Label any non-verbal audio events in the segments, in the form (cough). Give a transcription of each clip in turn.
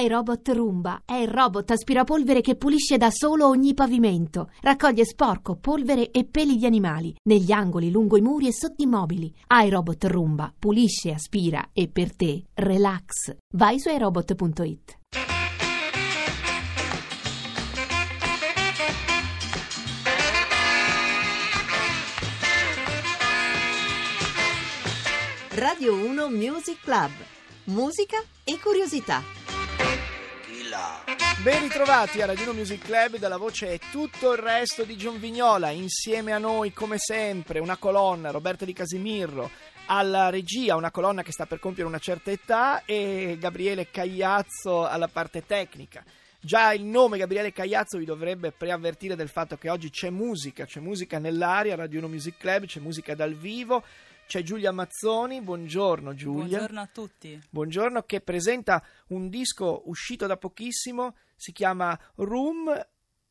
iRobot Roomba è il robot aspirapolvere che pulisce da solo ogni pavimento. Raccoglie sporco, polvere e peli di animali negli angoli, lungo i muri e sotto i mobili. iRobot Roomba pulisce, aspira e per te relax. Vai su iRobot.it. Radio 1 Music Club. Musica e curiosità. Ben ritrovati a Radio 1 Music Club dalla voce e tutto il resto di John Vignola. Insieme a noi, come sempre, una colonna, Roberta Di Casimirro. Alla regia, una colonna che sta per compiere una certa età, e Gabriele Cagliazzo alla parte tecnica. Già il nome Gabriele Cagliazzo vi dovrebbe preavvertire del fatto che oggi c'è musica, c'è musica nell'aria, Radio 1 Music Club, c'è musica dal vivo. C'è Giulia Mazzoni, buongiorno Giulia. Buongiorno a tutti. Buongiorno, che presenta un disco uscito da pochissimo, si chiama Room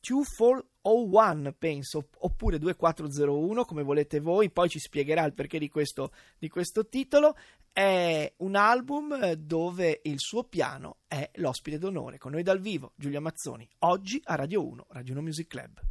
2401, penso, oppure 2401, come volete voi, poi ci spiegherà il perché di questo, di questo titolo. È un album dove il suo piano è l'ospite d'onore, con noi dal vivo, Giulia Mazzoni, oggi a Radio 1, Radio 1 Music Club.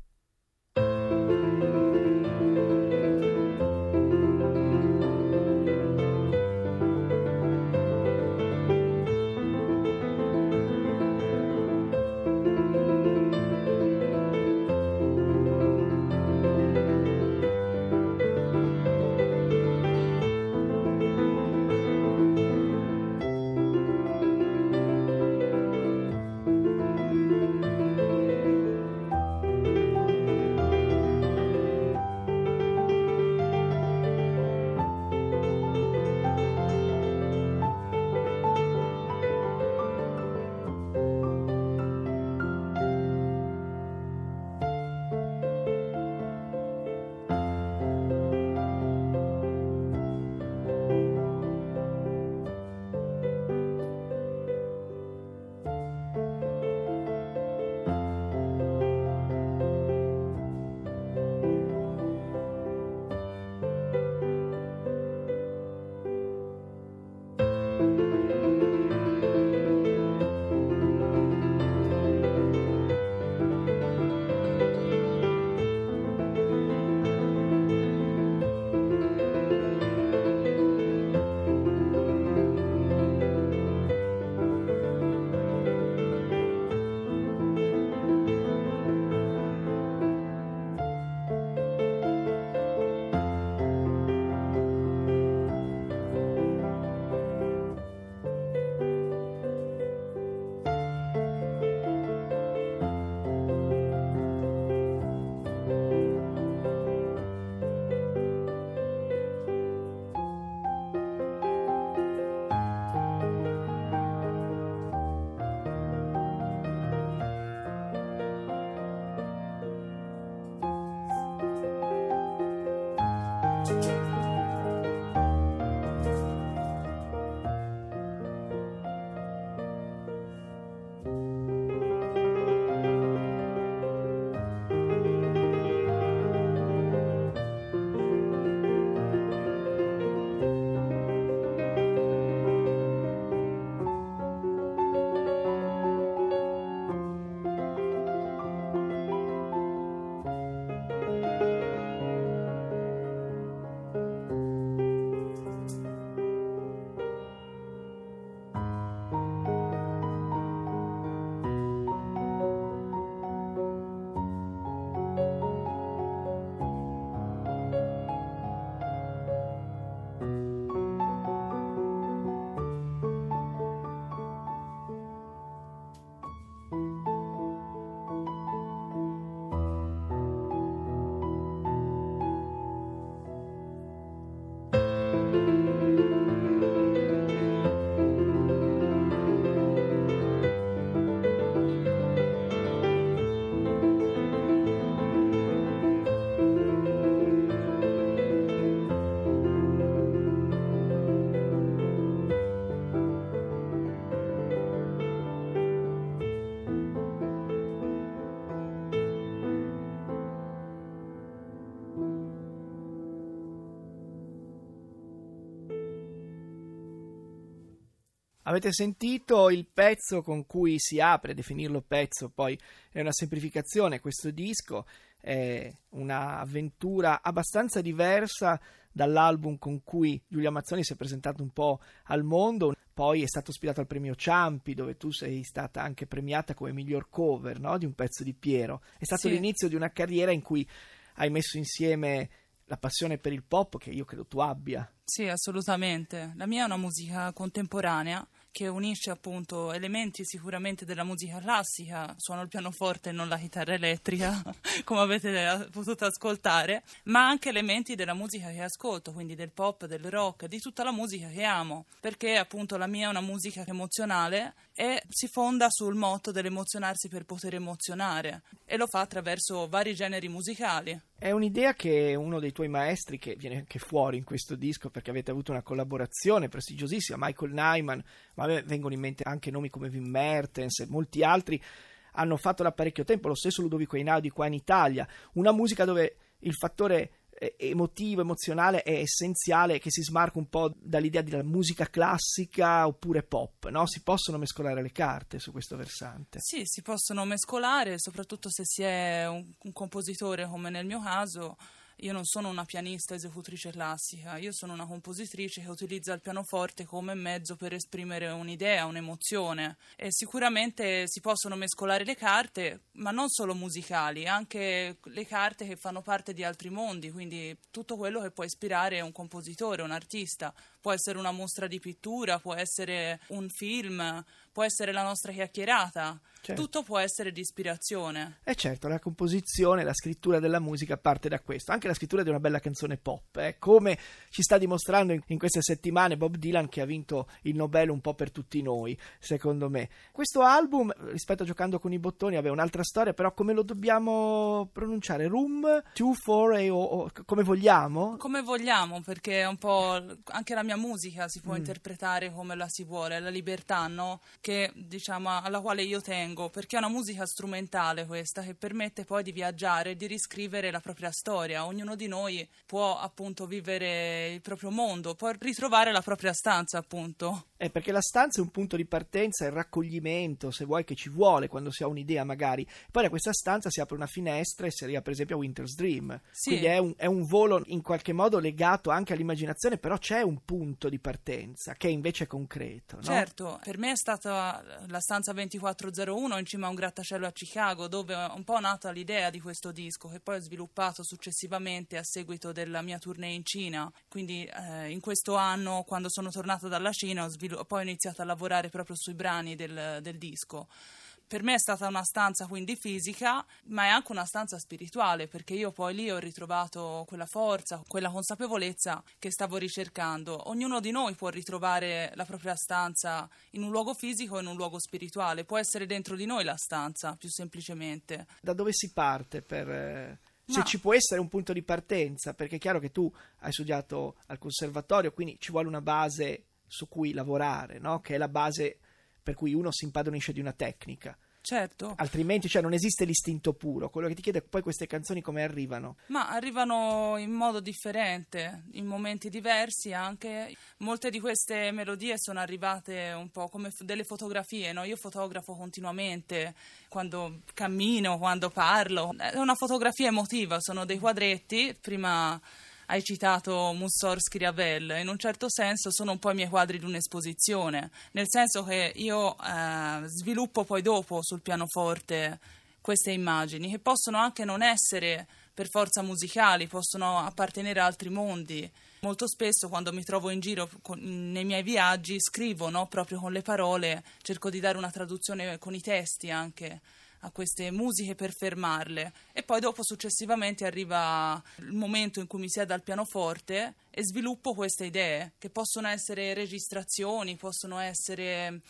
Avete sentito il pezzo con cui si apre, definirlo pezzo poi è una semplificazione, questo disco è un'avventura abbastanza diversa dall'album con cui Giulia Mazzoni si è presentato un po' al mondo, poi è stato ispirato al premio Ciampi dove tu sei stata anche premiata come miglior cover no? di un pezzo di Piero. È stato sì. l'inizio di una carriera in cui hai messo insieme la passione per il pop che io credo tu abbia. Sì, assolutamente. La mia è una musica contemporanea che unisce appunto elementi sicuramente della musica classica, suono il pianoforte e non la chitarra elettrica, (laughs) come avete potuto ascoltare, ma anche elementi della musica che ascolto, quindi del pop, del rock, di tutta la musica che amo, perché appunto la mia è una musica emozionale e si fonda sul motto dell'emozionarsi per poter emozionare e lo fa attraverso vari generi musicali. È un'idea che uno dei tuoi maestri, che viene anche fuori in questo disco perché avete avuto una collaborazione prestigiosissima, Michael Nyman, ma a me vengono in mente anche nomi come Wim Mertens e molti altri, hanno fatto da parecchio tempo, lo stesso Ludovico Einaudi qua in Italia, una musica dove il fattore emotivo, emozionale è essenziale che si smarca un po' dall'idea della musica classica oppure pop, no? Si possono mescolare le carte su questo versante. Sì, si possono mescolare, soprattutto se si è un, un compositore come nel mio caso io non sono una pianista esecutrice classica, io sono una compositrice che utilizza il pianoforte come mezzo per esprimere un'idea, un'emozione. E sicuramente si possono mescolare le carte, ma non solo musicali, anche le carte che fanno parte di altri mondi, quindi tutto quello che può ispirare un compositore, un artista, può essere una mostra di pittura, può essere un film, può essere la nostra chiacchierata. Certo. Tutto può essere di ispirazione. E eh certo, la composizione, la scrittura della musica parte da questo, anche la scrittura di una bella canzone pop, eh? come ci sta dimostrando in, in, queste settimane Bob Dylan che ha vinto il Nobel un po' per tutti noi, secondo me. Questo album, rispetto a Giocando con i bottoni, aveva un'altra storia, però come lo dobbiamo pronunciare? Room 2-4 o, o come vogliamo? Come vogliamo, perché è un po' anche la mia musica si può mm. interpretare come la si vuole, la libertà, no? Che diciamo alla quale io tengo perché è una musica strumentale questa che permette poi di viaggiare e di riscrivere la propria storia. Ognuno di noi può appunto vivere il proprio mondo, può ritrovare la propria stanza appunto. Eh, perché la stanza è un punto di partenza, è il raccoglimento, se vuoi, che ci vuole quando si ha un'idea magari. Poi da questa stanza si apre una finestra e si arriva per esempio a Winter's Dream. Sì. Quindi è un, è un volo in qualche modo legato anche all'immaginazione, però c'è un punto di partenza che invece è concreto. No? Certo, per me è stata la stanza 2401 uno in cima a un grattacielo a Chicago, dove è un po' nata l'idea di questo disco, che poi ho sviluppato successivamente a seguito della mia tournée in Cina. Quindi eh, in questo anno, quando sono tornata dalla Cina, ho svilu- poi ho iniziato a lavorare proprio sui brani del, del disco per me è stata una stanza quindi fisica, ma è anche una stanza spirituale, perché io poi lì ho ritrovato quella forza, quella consapevolezza che stavo ricercando. Ognuno di noi può ritrovare la propria stanza in un luogo fisico e in un luogo spirituale, può essere dentro di noi la stanza, più semplicemente. Da dove si parte per... Eh, se no. ci può essere un punto di partenza, perché è chiaro che tu hai studiato al conservatorio, quindi ci vuole una base su cui lavorare, no? che è la base per cui uno si impadronisce di una tecnica. Certo. Altrimenti, cioè, non esiste l'istinto puro. Quello che ti chiedo è poi queste canzoni come arrivano. Ma arrivano in modo differente, in momenti diversi anche. Molte di queste melodie sono arrivate un po' come delle fotografie, no? Io fotografo continuamente quando cammino, quando parlo. È una fotografia emotiva, sono dei quadretti. Prima hai citato Mussorgsky Ravel, in un certo senso sono un po' i miei quadri di un'esposizione, nel senso che io eh, sviluppo poi dopo sul pianoforte queste immagini che possono anche non essere per forza musicali, possono appartenere a altri mondi. Molto spesso quando mi trovo in giro con, nei miei viaggi scrivo no? proprio con le parole, cerco di dare una traduzione con i testi anche a queste musiche per fermarle e poi dopo successivamente arriva il momento in cui mi siedo al pianoforte e sviluppo queste idee che possono essere registrazioni, possono essere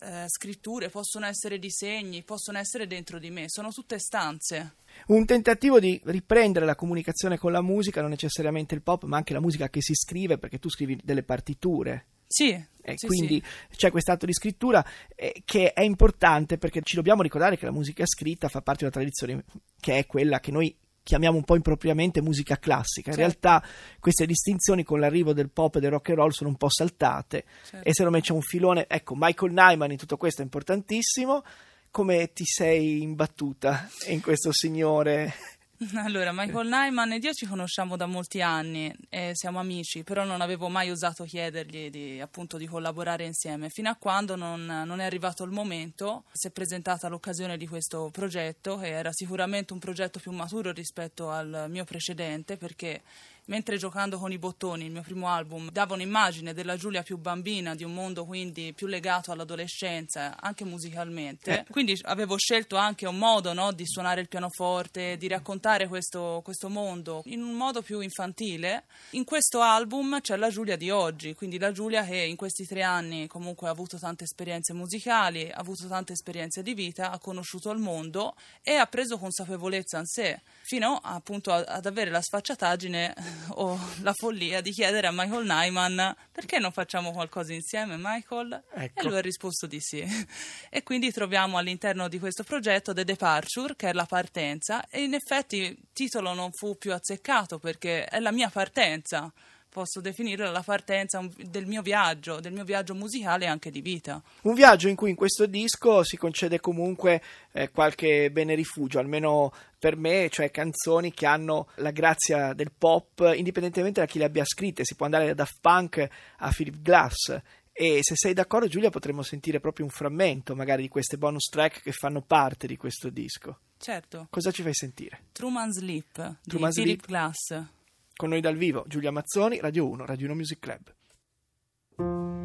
eh, scritture, possono essere disegni, possono essere dentro di me, sono tutte stanze. Un tentativo di riprendere la comunicazione con la musica, non necessariamente il pop, ma anche la musica che si scrive, perché tu scrivi delle partiture. Sì, eh, sì, quindi sì. c'è quest'atto di scrittura eh, che è importante perché ci dobbiamo ricordare che la musica scritta fa parte di una tradizione che è quella che noi chiamiamo un po' impropriamente musica classica. In Certo. realtà queste distinzioni con l'arrivo del pop e del rock and roll sono un po' saltate Certo. e secondo me c'è un filone, ecco, Michael Nyman in tutto questo è importantissimo. Come ti sei imbattuta in questo signore? (laughs) Allora, Michael Nyman ed io ci conosciamo da molti anni e siamo amici, però non avevo mai osato chiedergli di, appunto, di collaborare insieme, fino a quando non, non è arrivato il momento, si è presentata l'occasione di questo progetto, che era sicuramente un progetto più maturo rispetto al mio precedente, perché mentre giocando con i bottoni, il mio primo album, dava un'immagine della Giulia più bambina, di un mondo quindi più legato all'adolescenza, anche musicalmente. Eh. Quindi avevo scelto anche un modo no, di suonare il pianoforte, di raccontare questo, questo mondo in un modo più infantile. In questo album c'è la Giulia di oggi, quindi la Giulia che in questi tre anni comunque ha avuto tante esperienze musicali, ha avuto tante esperienze di vita, ha conosciuto il mondo e ha preso consapevolezza in sé, fino appunto ad avere la sfacciataggine o la follia di chiedere a Michael Nyman perché non facciamo qualcosa insieme, Michael? Ecco. E lui ha risposto di sì. E quindi troviamo all'interno di questo progetto The Departure, che è la partenza, e in effetti il titolo non fu più azzeccato perché è la mia partenza. Posso definire la partenza del mio viaggio, del mio viaggio musicale e anche di vita. Un viaggio in cui in questo disco si concede comunque eh, qualche bene rifugio, almeno per me, cioè canzoni che hanno la grazia del pop, indipendentemente da chi le abbia scritte. Si può andare da Daft Punk a Philip Glass. E se sei d'accordo, Giulia, potremmo sentire proprio un frammento, magari, di queste bonus track che fanno parte di questo disco. Certo, Cosa ci fai sentire? Truman's Leap di Truman's Philip. Glass. Con noi dal vivo, Giulia Mazzoni, Radio 1, Radio 1 Music Club.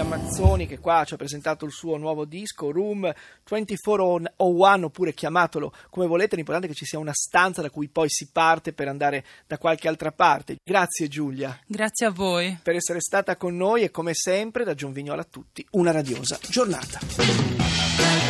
Mazzoni che qua ci ha presentato il suo nuovo disco Room 2401 oppure chiamatelo come volete, l'importante è che ci sia una stanza da cui poi si parte per andare da qualche altra parte. Grazie Giulia. Grazie a voi. Per essere stata con noi e come sempre da Gion Vignola a tutti una radiosa giornata.